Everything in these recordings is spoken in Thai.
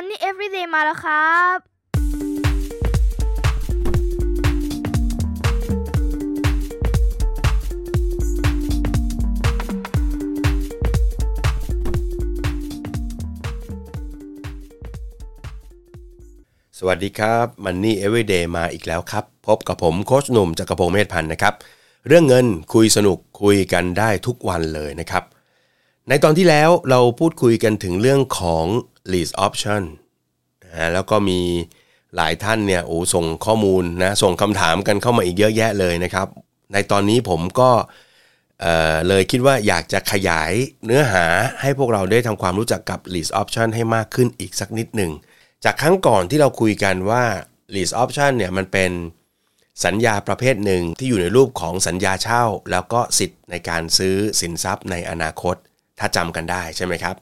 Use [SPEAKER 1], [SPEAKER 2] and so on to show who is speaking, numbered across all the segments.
[SPEAKER 1] มันนี่ everyday มาแล้วครับ
[SPEAKER 2] สวัสดีครับมันนี่ Everyday มาอีกแล้วครับ พบกับผมโคชหนุ่มจักรพงศ์เมธพันธ์นะครับ เรื่องเงินคุยสนุกคุยกันได้ทุกวันเลยนะครับ ในตอนที่แล้วเราพูดคุยกันถึงเรื่องของ lease option นะแล้วก็มีหลายท่านเนี่ยโอ้ส่งข้อมูลนะส่งคำถามกันเข้ามาอีกเยอะแยะเลยนะครับ ในตอนนี้ผมก็เอ่อเลยคิดว่าอยากจะขยายเนื้อหาให้พวกเราได้ทำความรู้จักกับ lease option ให้มากขึ้นอีกสักนิดหนึ่ง จากครั้งก่อนที่เราคุยกันว่า lease option เนี่ยมันเป็นสัญญาประเภทหนึ่งที่อยู่ในรูปของสัญญาเช่า แล้วก็สิทธิ์ในการซื้อสินทรัพย์ในอนาคต ถ้าจำกันได้ใช่ไหมครับ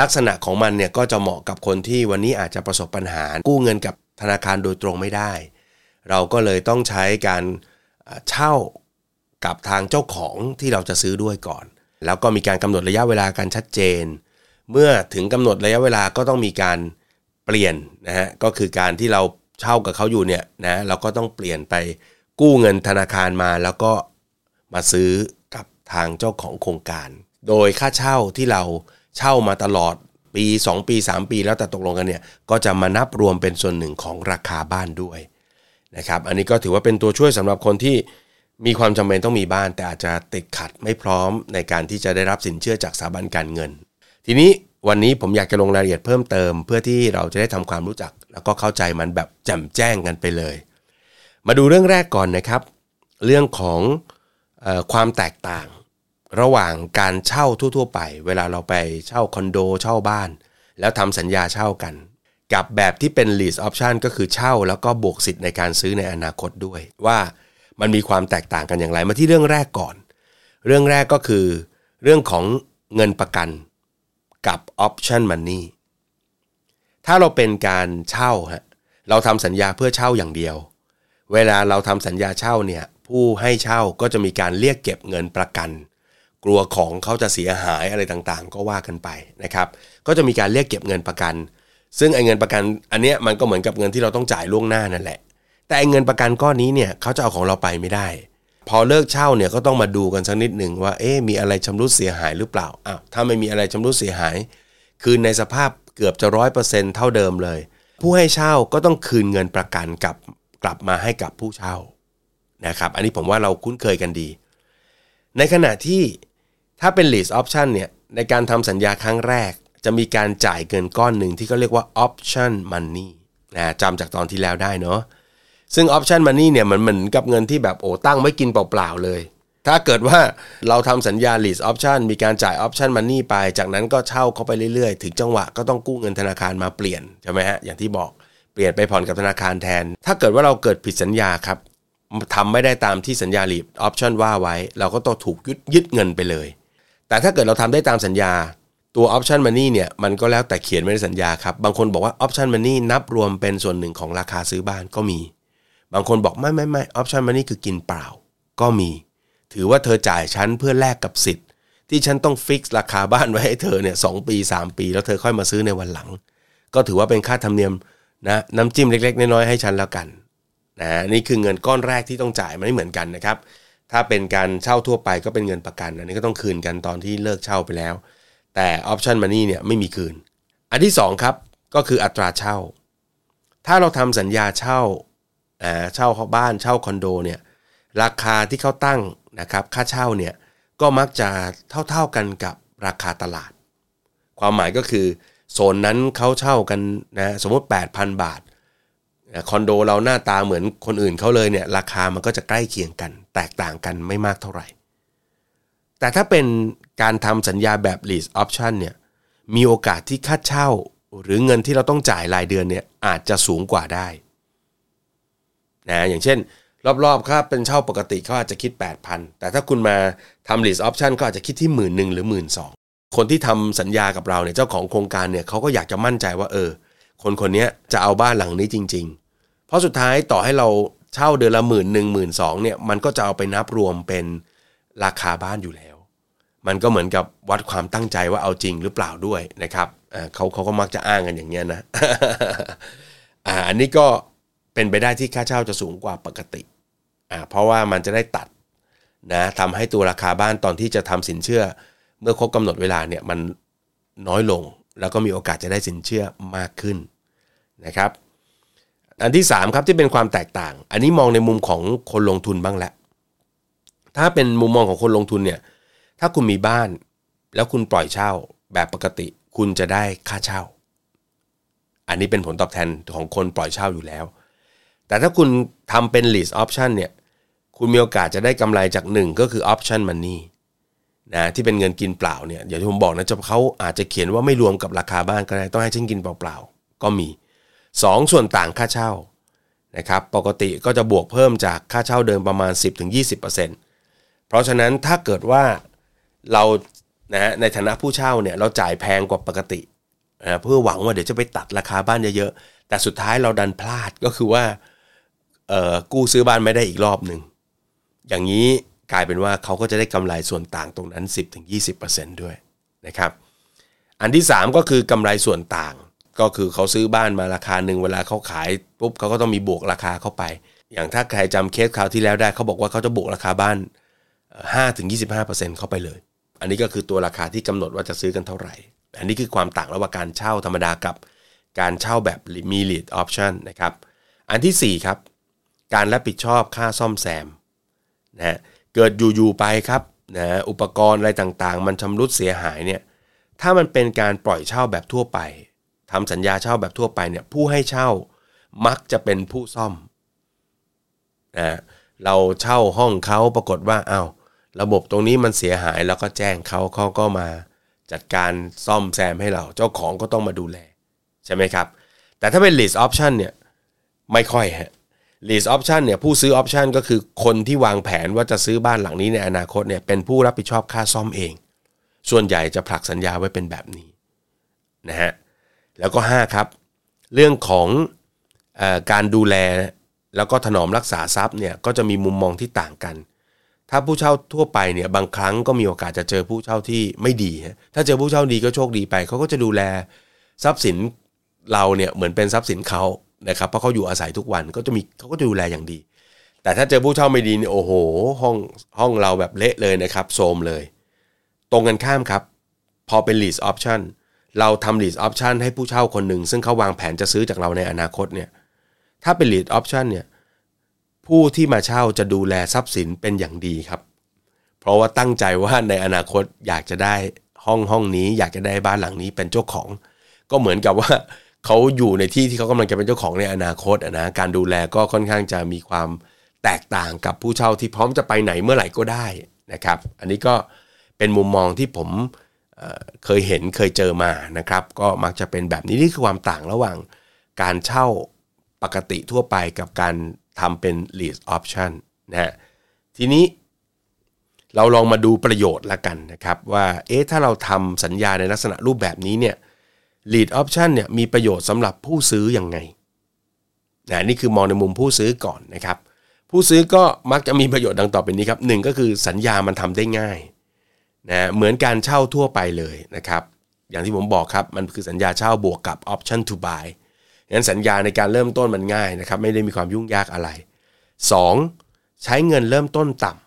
[SPEAKER 2] ลักษณะของมันเนี่ยก็จะเหมาะกับคนที่วันนี้อาจจะประสบปัญหา กู้เงินกับธนาคารโดยตรงไม่ได้ เราก็เลยต้องใช้การเช่ากับทางเจ้าของที่เราจะซื้อด้วยก่อน แล้วก็มีการกำหนดระยะเวลาการชัดเจน เมื่อถึงกำหนดระยะเวลาก็ต้องมีการเปลี่ยนนะฮะก็คือการที่เราเช่ากับเขาอยู่เนี่ยนะเราก็ต้องเปลี่ยนไปกู้เงินธนาคารมาแล้วก็มาซื้อกับทางเจ้าของโครงการ โดยค่าเช่าที่เรา เช่ามาตลอดปี 2 ปี 3 ปีแล้วแต่ตกลงกันเนี่ยก็จะมานับรวมเป็นส่วนหนึ่งของราคาบ้านด้วยนะครับอันนี้ก็ถือว่าเป็นตัวช่วยสำหรับคนที่มีความจำเป็นต้องมีบ้าน แต่อาจจะติดขัดไม่พร้อมในการที่จะได้รับสินเชื่อจากสถาบันการเงิน ทีนี้วันนี้ผมอยากจะลงรายละเอียดเพิ่มเติม เพื่อที่เราจะได้ทำความรู้จัก แล้วก็เข้าใจมันแบบแจ่มแจ้งกันไปเลย มาดูเรื่องแรกก่อนนะครับ เรื่องของอความแตกต่าง ระหว่างการเช่าทั่ว ๆ ไป เวลาเราไปเช่าคอนโดเช่าบ้าน แล้วทำสัญญาเช่ากัน กับแบบที่เป็น lease option ก็คือเช่าแล้วก็บวกสิทธิ์ในการซื้อในอนาคตด้วย ว่ามันมีความแตกต่างกันอย่างไรมาที่เรื่องแรกก่อน เรื่องแรกก็คือ เรื่องของเงินประกันกับ option money ถ้าเราเป็นการเช่าฮะเราทำสัญญาเพื่อเช่าอย่างเดียว เวลาเราทำสัญญาเช่าเนี่ยผู้ให้เช่าก็จะมีการเรียกเก็บเงินประกัน กลัวของเขาจะเสียหายอะไรต่างๆ ก็ว่ากันไปนะครับก็จะมีการเรียกเก็บเงินประกัน ซึ่งไอ้เงินประกันอันเนี้ยมันก็เหมือนกับเงินที่เราต้องจ่ายล่วงหน้านั่นแหละ แต่ไอ้เงินประกันก้อนนี้เนี่ยเขาจะเอาของเราไปไม่ได้ พอเลิกเช่าเนี่ยก็ต้องมาดูกันสักนิดหนึ่งว่าเอ๊ะมีอะไรชำรุดเสียหายหรือเปล่าอ้าวถ้าไม่มีอะไรชำรุดเสียหาย คืนในสภาพเกือบจะร้อยเปอร์เซ็นต์เท่าเดิมเลย ผู้ให้เช่าก็ต้องคืนเงินประกันกลับกลับมาให้กับผู้เช่านะครับ อันนี้ผมว่าเราคุ้นเคยกันดี ในขณะที่ถ้าเป็น lease option เนี่ยในการทำสัญญาครั้งแรก จะมีการจ่ายเงินก้อนหนึ่งที่เขาเรียกว่า option money นะจำจากตอนที่แล้วได้เนาะซึ่ง option money เนี่ยมันเหมือนกับเงินที่แบบโอ้ตั้งไว้กินเปล่าๆเลย ถ้าเกิดว่าเราทำสัญญา lease option มีการจ่าย option money ไป จากนั้นก็เช่าเขาไปเรื่อยๆ ถึงจังหวะก็ต้องกู้เงินธนาคารมาเปลี่ยนใช่ไหมฮะอย่างที่บอกเปลี่ยนไปผ่อนกับธนาคารแทน ถ้าเกิดว่าเราเกิดผิดสัญญาครับ ทำไม่ได้ตามที่สัญญา lease option ว่าไว้ เราก็ต้องถูกยึดยึดเงินไปเลย แต่ถ้าเกิดเราทำได้ตามสัญญาตัว option money เนี่ยมันก็แล้วแต่เขียนไว้ในสัญญาครับ บางคนบอกว่า option money นับรวมเป็นส่วนหนึ่งของราคาซื้อบ้านก็มี บางคนบอกไม่ไม่ไม่ option money คือกินเปล่า ก็มี ถือว่าเธอจ่ายฉันเพื่อแลกกับสิทธิ์ ที่ฉันต้องฟิกราคาบ้านไว้ให้เธอเนี่ยสปี 3 ปี แล้วเธอค่อยมาซื้อในวันหลัง ก็ถือว่าเป็นค่าธรรมเนียมนะน้ำจิ้มเล็ก ๆ น้อยๆให้ฉันแล้วกัน นะนี่คือเงินก้อนแรกที่ต้องจ่ายมันไม่เหมือนกันนะครับ ถ้าเป็นการเช่าทั่วไปก็เป็นเงินประกันอันนี้ก็ต้องคืนกันตอนที่เลิกเช่าไปแล้ว แต่ option money เนี่ยไม่มีคืน อันที่สองครับก็คืออัตราเช่า ถ้าเราทำสัญญาเช่าอ่าเช่าบ้านเช่าคอนโดเนี่ยราคาที่เขาตั้งนะครับค่าเช่าเนี่ยก็มักจะเท่าๆกันกับราคาตลาด ความหมายก็คือโซนนั้นเขาเช่ากันนะสมมติ 8,000 บาท คอนโดเราหน้าตาเหมือนคนอื่นเขาเลยเนี่ยราคามันก็จะใกล้เคียงกัน แตกต่างกันไม่มากเท่าไหร่ แต่ถ้าเป็นการทำสัญญาแบบ lease option เนี่ยมีโอกาสที่ค่าเช่า หรือเงินที่เราต้องจ่ายรายเดือนเนี่ยอาจจะสูงกว่าได้นะอย่างเช่น รอบๆครับเป็นเช่าปกติเขาอาจจะคิด 8,000 แต่ถ้าคุณมาทำ lease option ก็อาจจะคิดที่หมื่นหนึ่งหรือหมื่นสองคนที่ทำสัญญากับเราเนี่ยเจ้าของโครงการเนี่ยเขาก็อยากจะมั่นใจว่าเออ คนคนนี้จะเอาบ้านหลังนี้จริง ๆ เพราะสุดท้ายต่อให้เราเช่าเดือนละหมื่นหนึ่งหมื่นสองเนี่ยมันก็จะเอาไปนับรวมเป็นราคาบ้านอยู่แล้ว มันก็เหมือนกับวัดความตั้งใจว่าเอาจริงหรือเปล่าด้วยนะครับเขาเขาก็มักจะอ้างกันอย่างเงี้ยนะอ่าอันนี้ก็เป็นไปได้ที่ค่าเช่าจะสูงกว่าปกติอ่าเพราะว่ามันจะได้ตัดนะทำให้ตัวราคาบ้านตอนที่จะทำสินเชื่อ เมื่อครบกำหนดเวลาเนี่ยมันน้อยลง แล้วก็มีโอกาสจะได้สินเชื่อมากขึ้นนะครับ อันที่3ครับที่เป็นความแตกต่าง อันนี้มองในมุมของคนลงทุนบ้างแหละถ้าเป็นมุมมองของคนลงทุนเนี่ยถ้าคุณมีบ้านแล้วคุณปล่อยเช่าแบบปกติ คุณจะได้ค่าเช่า อันนี้เป็นผลตอบแทนของคนปล่อยเช่าอยู่แล้ว แต่ถ้าคุณทำเป็น lease option เนี่ยคุณมีโอกาสจะได้กำไรจาก 1 ก็คือ option money นะที่เป็นเงินกินเปล่าเนี่ยอย่างที่ผมบอกนะจะเขาอาจจะเขียนว่าไม่รวมกับราคาบ้านก็ได้ต้องให้ฉันกินเปล่าๆก็มี 2 ส่วนต่างค่าเช่านะครับปกติก็จะบวกเพิ่มจากค่าเช่าเดิมประมาณ 10-20%เพราะฉะนั้นถ้าเกิดว่าเรานะฮะในฐานะผู้เช่าเนี่ยเราจ่ายแพงกว่าปกตินะเพื่อหวังว่าเดี๋ยวจะไปตัดราคาบ้านเยอะๆแต่สุดท้ายเราดันพลาดก็คือว่ากู้ซื้อบ้านไม่ได้อีกรอบหนึ่งอย่างนี้ กลายเป็นว่าเขาก็จะได้กำไรส่วนต่างตรงนั้น 10-20%ด้วยนะครับ อันที่ 3 ก็คือกำไรส่วนต่าง ก็คือเขาซื้อบ้านมาราคาหนึ่งเวลาเขาขายปุ๊บเขาก็ต้องมีบวกราคาเข้าไป อย่างถ้าใครจำเคสคราวที่แล้วได้เขาบอกว่าเขาจะบวกราคาบ้าน5ถึง25%เข้าไปเลย อันนี้ก็คือตัวราคาที่กำหนดว่าจะซื้อกันเท่าไหร่ อันนี้คือความต่างระหว่างการเช่าธรรมดากับการเช่าแบบมี lead option นะครับ อันที่ 4 ครับ การรับผิดชอบค่าซ่อมแซมนะฮะ เกิดอยู่ๆไปครับนะอุปกรณ์อะไรต่างๆ มันชำรุดเสียหายเนี่ยถ้ามันเป็นการปล่อยเช่าแบบทั่วไปทำสัญญาเช่าแบบทั่วไปเนี่ยผู้ให้เช่ามักจะเป็นผู้ซ่อมนะเราเช่าห้องเขาปรากฏว่าอา้าวระบบตรงนี้มันเสียหายแล้วก็แจ้งเขาเขาก็มาจัดการซ่อมแซมให้เราเจ้าของก็ต้องมาดูแล ใช่ไหมครับ แต่ถ้าเป็น lease option เนี่ยไม่ค่อยฮะ lease option เนี่ยผู้ซื้อ option ก็คือคนที่วางแผนว่าจะซื้อบ้านหลังนี้ในอนาคตเนี่ยเป็นผู้รับผิดชอบค่าซ่อมเอง ส่วนใหญ่จะผลักสัญญาไว้เป็นแบบนี้นะฮะแล้วก็ 5 ครับ เรื่องของอการดูแลแล้วก็ถนอมรักษาทรัพย์เนี่ยก็จะมีมุมมองที่ต่างกัน ถ้าผู้เช่าทั่วไปเนี่ยบางครั้งก็มีโอกาสจะเจอผู้เช่าที่ไม่ดี ถ้าเจอผู้เช่าดีก็โชคดีไปเขาก็จะดูแลทรัพย์สินเราเนี่ยเหมือนเป็นทรัพย์สินเขา นะครับเพราะเขาอยู่อาศัยทุกวันก็จะมีเขาก็จะดูแลอย่างดี แต่ถ้าเจอผู้เช่าไม่ดีเนี่ยโอ้โห ห้องห้องเราแบบเละเลยนะครับโทรมเลย ตรงกันข้ามครับ พอเป็น lease option เราทำ lease option ให้ผู้เช่าคนหนึ่ง ซึ่งเขาวางแผนจะซื้อจากเราในอนาคตเนี่ยถ้าเป็น lease option เนี่ยผู้ที่มาเช่าจะดูแลทรัพย์สินเป็นอย่างดีครับ เพราะว่าตั้งใจว่าในอนาคตอยากจะได้ห้องห้องนี้ อยากจะได้บ้านหลังนี้เป็นเจ้าของ ก็เหมือนกับว่า เขาอยู่ในที่ที่เขากำลังจะเป็นเจ้าของในอนาคตนะการดูแลก็ค่อนข้างจะมีความแตกต่างกับผู้เช่าที่พร้อมจะไปไหนเมื่อไหร่ก็ได้นะครับ อันนี้ก็เป็นมุมมองที่ผมเเคยเห็นเคยเจอมานะครับ ก็มักจะเป็นแบบนี้นี่คือความต่างระหว่างการเช่าปกติทั่วไปกับการทำเป็น lease option นะฮะทีนี้เราลองมาดูประโยชน์ละกันนะครับ ว่าเอ๊ะถ้าเราทำสัญญาในลักษณะรูปแบบนี้เนี่ย lead option เนี่ยมีประโยชน์สำหรับผู้ซื้ออยังไงนะนี่คือมองในมุมผู้ซื้อก่อนนะครับ ผู้ซื้อก็มักจะมีประโยชน์ดังต่อไปนี้ครับหนึ่งก็คือสัญญามันทำได้ง่ายนะเหมือนการเช่าทั่วไปเลยนะครับ อย่างที่ผมบอกครับ มันคือสัญญาเช่าบวกกับ option to buy งั้นสัญญาในการเริ่มต้นมันง่ายนะครับ ไม่ได้มีความยุ่งยากอะไร 2. ใช้เงินเริ่มต้นต่ำ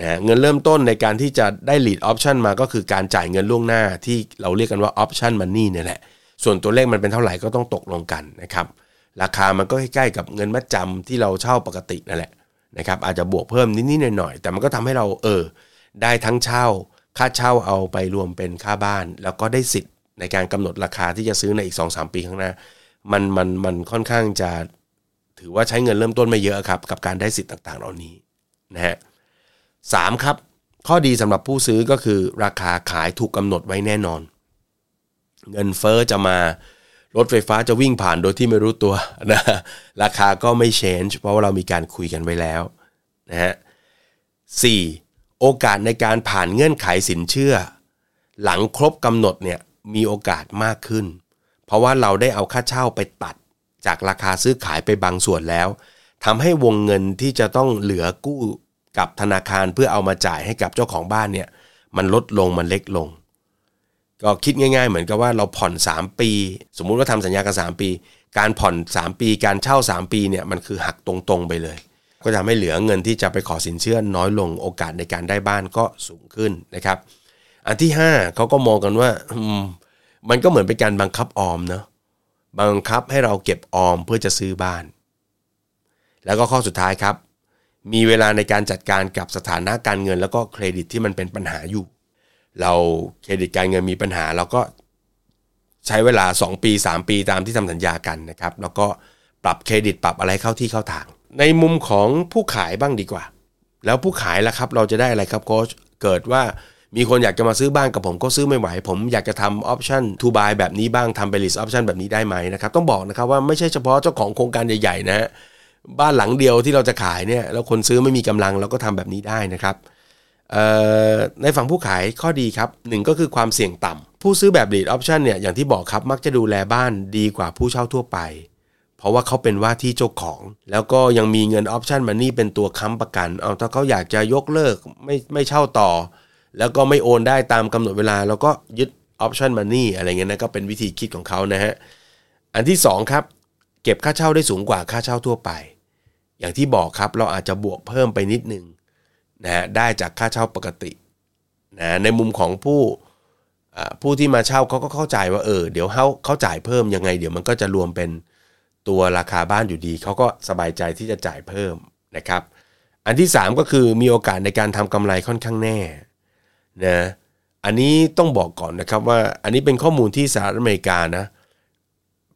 [SPEAKER 2] นะเงินเริ่มต้นในการที่จะได้ lead option มาก็คือการจ่ายเงินล่วงหน้าที่เราเรียกกันว่า option money เนี่ยแหละ ส่วนตัวเลขมันเป็นเท่าไหร่ก็ต้องตกลงกันนะครับ ราคามันก็ใกล้ๆกับเงินมัดจำที่เราเช่าปกตินั่นแหละนะครับอาจจะบวกเพิ่มนิดๆหน่อยๆแต่มันก็ทำให้เราเออได้ทั้งเช่า ค่าเช่าเอาไปรวมเป็นค่าบ้าน แล้วก็ได้สิทธิ์ในการกำหนดราคาที่จะซื้อในอีก 2-3 ปีข้างหน้า มันมันมันค่อนข้างจะถือว่าใช้เงินเริ่มต้นไม่เยอะครับ กับการได้สิทธิ์ต่างๆ เหล่านี้นะฮะ สามครับ ข้อดีสำหรับผู้ซื้อก็คือราคาขายถูกกำหนดไว้แน่นอน เงินเฟอ้อจะมารถไฟฟ้าจะวิ่งผ่านโดยที่ไม่รู้ตัวนะราคาก็ไม่ change เพราะว่าเรามีการคุยกันไว้แล้วนะฮะสี่โอกาสในการผ่านเงื่อนไขสินเชื่อ หลังครบกำหนดเนี่ยมีโอกาสมากขึ้น เพราะว่าเราได้เอาค่าเช่าไปตัดจากราคาซื้อขายไปบางส่วนแล้วทำให้วงเงินที่จะต้องเหลือกู้ กับธนาคารเพื่อเอามาจ่ายให้กับเจ้าของบ้านเนี่ยมันลดลงมันเล็กลง ก็คิดง่าย ๆ เหมือนกับว่าเราผ่อน 3 ปี สมมุติว่าทำสัญญากัน 3 ปี การผ่อน 3 ปี การเช่า 3 ปีเนี่ยมันคือหักตรงๆไปเลย ก็จะไม่เหลือเงินที่จะไปขอสินเชื่อน้อยลงโอกาสในการได้บ้านก็สูงขึ้นนะครับ อันที่ 5เขาก็มองกันว่ามันก็เหมือนเป็นการบังคับออมเนาะบังคับให้เราเก็บออมเพื่อจะซื้อบ้าน แล้วก็ข้อสุดท้ายครับ มีเวลาในการจัดการกับสถานะการเงิน แล้วก็เครดิตที่มันเป็นปัญหาอยู่ เราเครดิตการเงินมีปัญหาเราก็ใช้เวลา 2 ปี 3 ปีตามที่ทำสัญญากันนะครับ แล้วก็ปรับเครดิตปรับอะไรเข้าที่เข้าทาง ในมุมของผู้ขายบ้างดีกว่า แล้วผู้ขายล่ะครับ เราจะได้อะไรครับโค้ชเกิดว่ามีคนอยากจะมาซื้อบ้านกับผมก็ซื้อไม่ไหว ผมอยากจะทำออปชั่น to buy แบบนี้บ้างทำไป lease option แบบนี้ได้ไหมนะครับ ต้องบอกนะครับว่าไม่ใช่เฉพาะเจ้าของโครงการใหญ่ๆนะ บ้านหลังเดียวที่เราจะขายเนี่ยแล้วคนซื้อไม่มีกำลังเราก็ทำแบบนี้ได้นะครับในฝั่งผู้ขายข้อดีครับหนึ่งก็คือความเสี่ยงต่ำผู้ซื้อแบบ lease option เนี่ยอย่างที่บอกครับมักจะดูแลบ้านดีกว่าผู้เช่าทั่วไป เพราะว่าเขาเป็นว่าที่เจ้าของ แล้วก็ยังมีเงินออปชันมันนี่เป็นตัวค้ำประกันเอาถ้าเขาอยากจะยกเลิกไม่ไม่เช่าต่อ แล้วก็ไม่โอนได้ตามกำหนดเวลา แล้วก็ยึดออปชันมันนี่อะไรเงี้ยนะก็เป็นวิธีคิดของเขานะฮะอันที่2ครับเก็บค่าเช่าได้สูงกว่าค่าเช่าทั่วไป อย่างที่บอกครับเราอาจจะบวกเพิ่มไปนิดนึงนะได้จากค่าเช่าปกตินะในมุมของผู้ผู้ที่มาเช่าเขาก็เข้าใจว่าเออเดี๋ยวเขาเขาจ่ายเพิ่มยังไง เดี๋ยวมันก็จะรวมเป็นตัวราคาบ้านอยู่ดีเขาก็สบายใจที่จะจ่ายเพิ่มนะครับ อันที่ 3 ก็คือมีโอกาสในการทำกำไรค่อนข้างแน่นะอันนี้ต้องบอกก่อนนะครับว่าอันนี้เป็นข้อมูลที่สหรัฐอเมริกานะ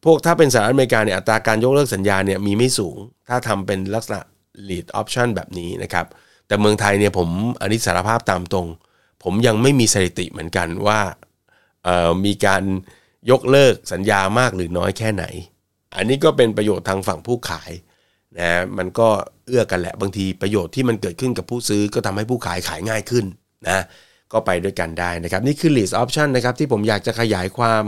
[SPEAKER 2] พวกถ้าเป็นสหรัฐอเมริกาเนี่ยอัตราการยกเลิกสัญญาเนี่ยมีไม่สูง ถ้าทำเป็นลักษณะ lead option แบบนี้นะครับแต่เมืองไทยเนี่ยผมอันนี้สารภาพตามตรง ผมยังไม่มีสถิติเหมือนกันว่ามีการยกเลิกสัญญามากหรือน้อยแค่ไหน อันนี้ก็เป็นประโยชน์ทางฝั่งผู้ขายนะมันก็เอื้อกันแหละบางทีประโยชน์ที่มันเกิดขึ้นกับผู้ซื้อก็ทำให้ผู้ขายขายง่ายขึ้นนะก็ไปด้วยกันได้นะครับ นี่คือ list option นะครับที่ผมอยากจะขยายความ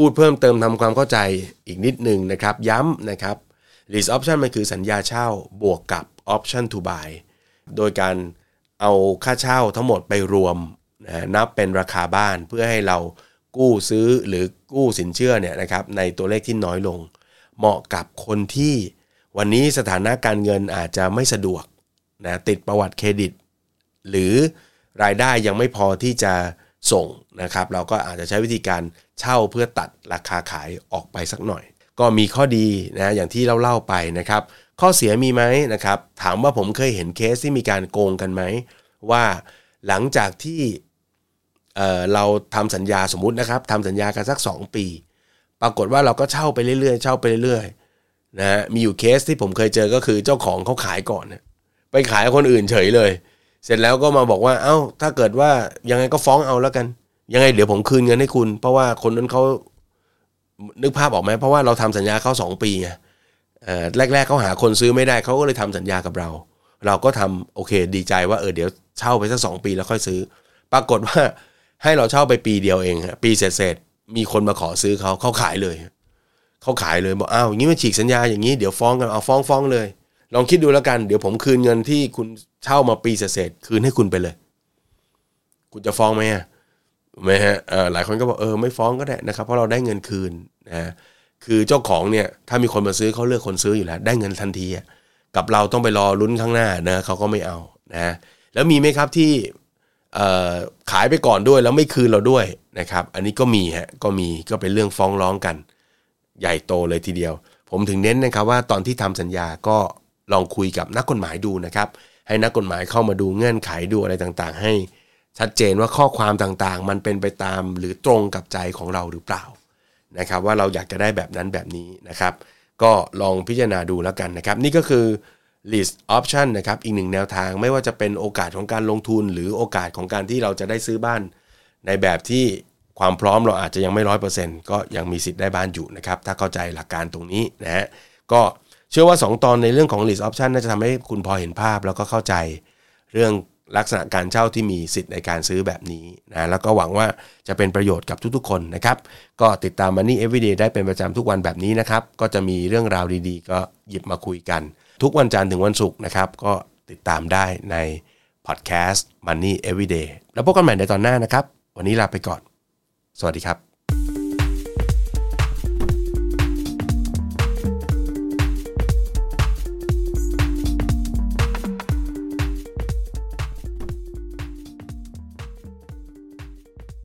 [SPEAKER 2] พูดเพิ่มเติมทำความเข้าใจอีกนิดหนึ่งนะครับ ย้ำนะครับ list option มันคือสัญญาเช่าบวกกับ option to buy โดยการเอาค่าเช่าทั้งหมดไปรวมนะนับเป็นราคาบ้านเพื่อให้เรากู้ซื้อหรือกู้สินเชื่อเนี่ยนะครับในตัวเลขที่น้อยลง เหมาะกับคนที่วันนี้สถานะการเงินอาจจะไม่สะดวกนะติดประวัติเครดิต หรือรายได้ยังไม่พอที่จะส่ง นะครับเราก็อาจจะใช้วิธีการเช่าเพื่อตัดราคาขายออกไปสักหน่อย ก็มีข้อดีนะอย่างที่เราเล่าไปนะครับ ข้อเสียมีไหมนะครับถามว่าผมเคยเห็นเคสที่มีการโกงกันไหม ว่าหลังจากที่เเราทำสัญญาสมมุตินะครับทำสัญญากันสัก 2 ปี ปรากฏว่าเราก็เช่าไปเรื่อยๆ เช่าไปเรื่อยๆนะมีอยู่เคสที่ผมเคยเจอก็คือเจ้าของเขาขายก่อนไปขายคนอื่นเฉยเลย เสร็จแล้วก็มาบอกว่าเอา้าถ้าเกิดว่ายังไงก็ฟ้องเอาแล้วกัน ยังไงเดี๋ยวผมคืนเงินให้คุณ เพราะว่าคนนั้นเขานึกภาพออกไหมเพราะว่าเราทำสัญญาเขาสองปีไงแรก ๆเขาหาคนซื้อไม่ได้เขาก็เลยทำสัญญากับเรา เราก็ทำโอเค ดีใจว่าเออเดี๋ยวเช่าไปสักสองปีแล้วค่อยซื้อ ปรากฏว่าให้เราเช่าไปปีเดียวเองปีเสร็จมีคนมาขอซื้อเขาเขาขายเลยเขาขายเลยบอกอ้าวอย่างนี้มาฉีกสัญญาอย่างนี้เดี๋ยวฟ้องกันเอาฟ้องฟ้องเลย ลองคิดดูแล้วกันเดี๋ยวผมคืนเงินที่คุณเช่ามาปีเศษคืนให้คุณไปเลย คุณจะฟ้องไหมอะ ไหมฮะหลายคนก็บอกเออไม่ฟ้องก็ได้นะครับ เพราะเราได้เงินคืนนะคือเจ้าของเนี่ยถ้ามีคนมาซื้อเขาเลือกคนซื้ออยู่แล้ว ได้เงินทันทีกับเราต้องไปรอลุ้นข้างหน้านะเขาก็ไม่เอานะแล้วมีไหมครับที่ขายไปก่อนด้วยแล้วไม่คืนเราด้วยนะครับ อันนี้ก็มีฮะก็มีก็เป็นเรื่องฟ้องร้องกัน ใหญ่โตเลยทีเดียว ผมถึงเน้นนะครับว่าตอนที่ทำสัญญาก็ลองคุยกับนักกฎหมายดูนะครับ ให้นักกฎหมายเข้ามาดูเงื่อนไขดูอะไรต่างๆ ให้ ชัดเจนว่าข้อความต่างๆ มันเป็นไปตามหรือตรงกับใจของเราหรือเปล่านะครับว่าเราอยากจะได้แบบนั้นแบบนี้นะครับ ก็ลองพิจารณาดูแล้วกันนะครับ นี่ก็คือ list option นะครับอีกหนึ่งแนวทางไม่ว่าจะเป็นโอกาสของการลงทุน หรือโอกาสของการที่เราจะได้ซื้อบ้าน ในแบบที่ความพร้อมเราอาจจะยังไม่ร้อยเปอร์เซ็นต์ก็ยังมีสิทธิ์ได้บ้านอยู่นะครับถ้าเข้าใจหลักการตรงนี้นะฮะก็เชื่อว่า 2 ตอนในเรื่องของ list option น่าจะทำให้คุณพอเห็นภาพแล้วก็เข้าใจเรื่อง ลักษณะการเช่าที่มีสิทธิ์ในการซื้อแบบนี้นะแล้วก็หวังว่าจะเป็นประโยชน์กับทุกๆ คนนะครับ ก็ติดตาม Money Everyday ได้เป็นประจำทุกวันแบบนี้นะครับ ก็จะมีเรื่องราวดีๆ ก็หยิบมาคุยกัน ทุกวันจันทร์ถึงวันศุกร์นะครับ ก็ติดตามได้ในพอดแคสต์ Money Everyday แล้วพบกันใหม่ในตอนหน้านะครับ วันนี้ลาไปก่อน สวัสดีครับ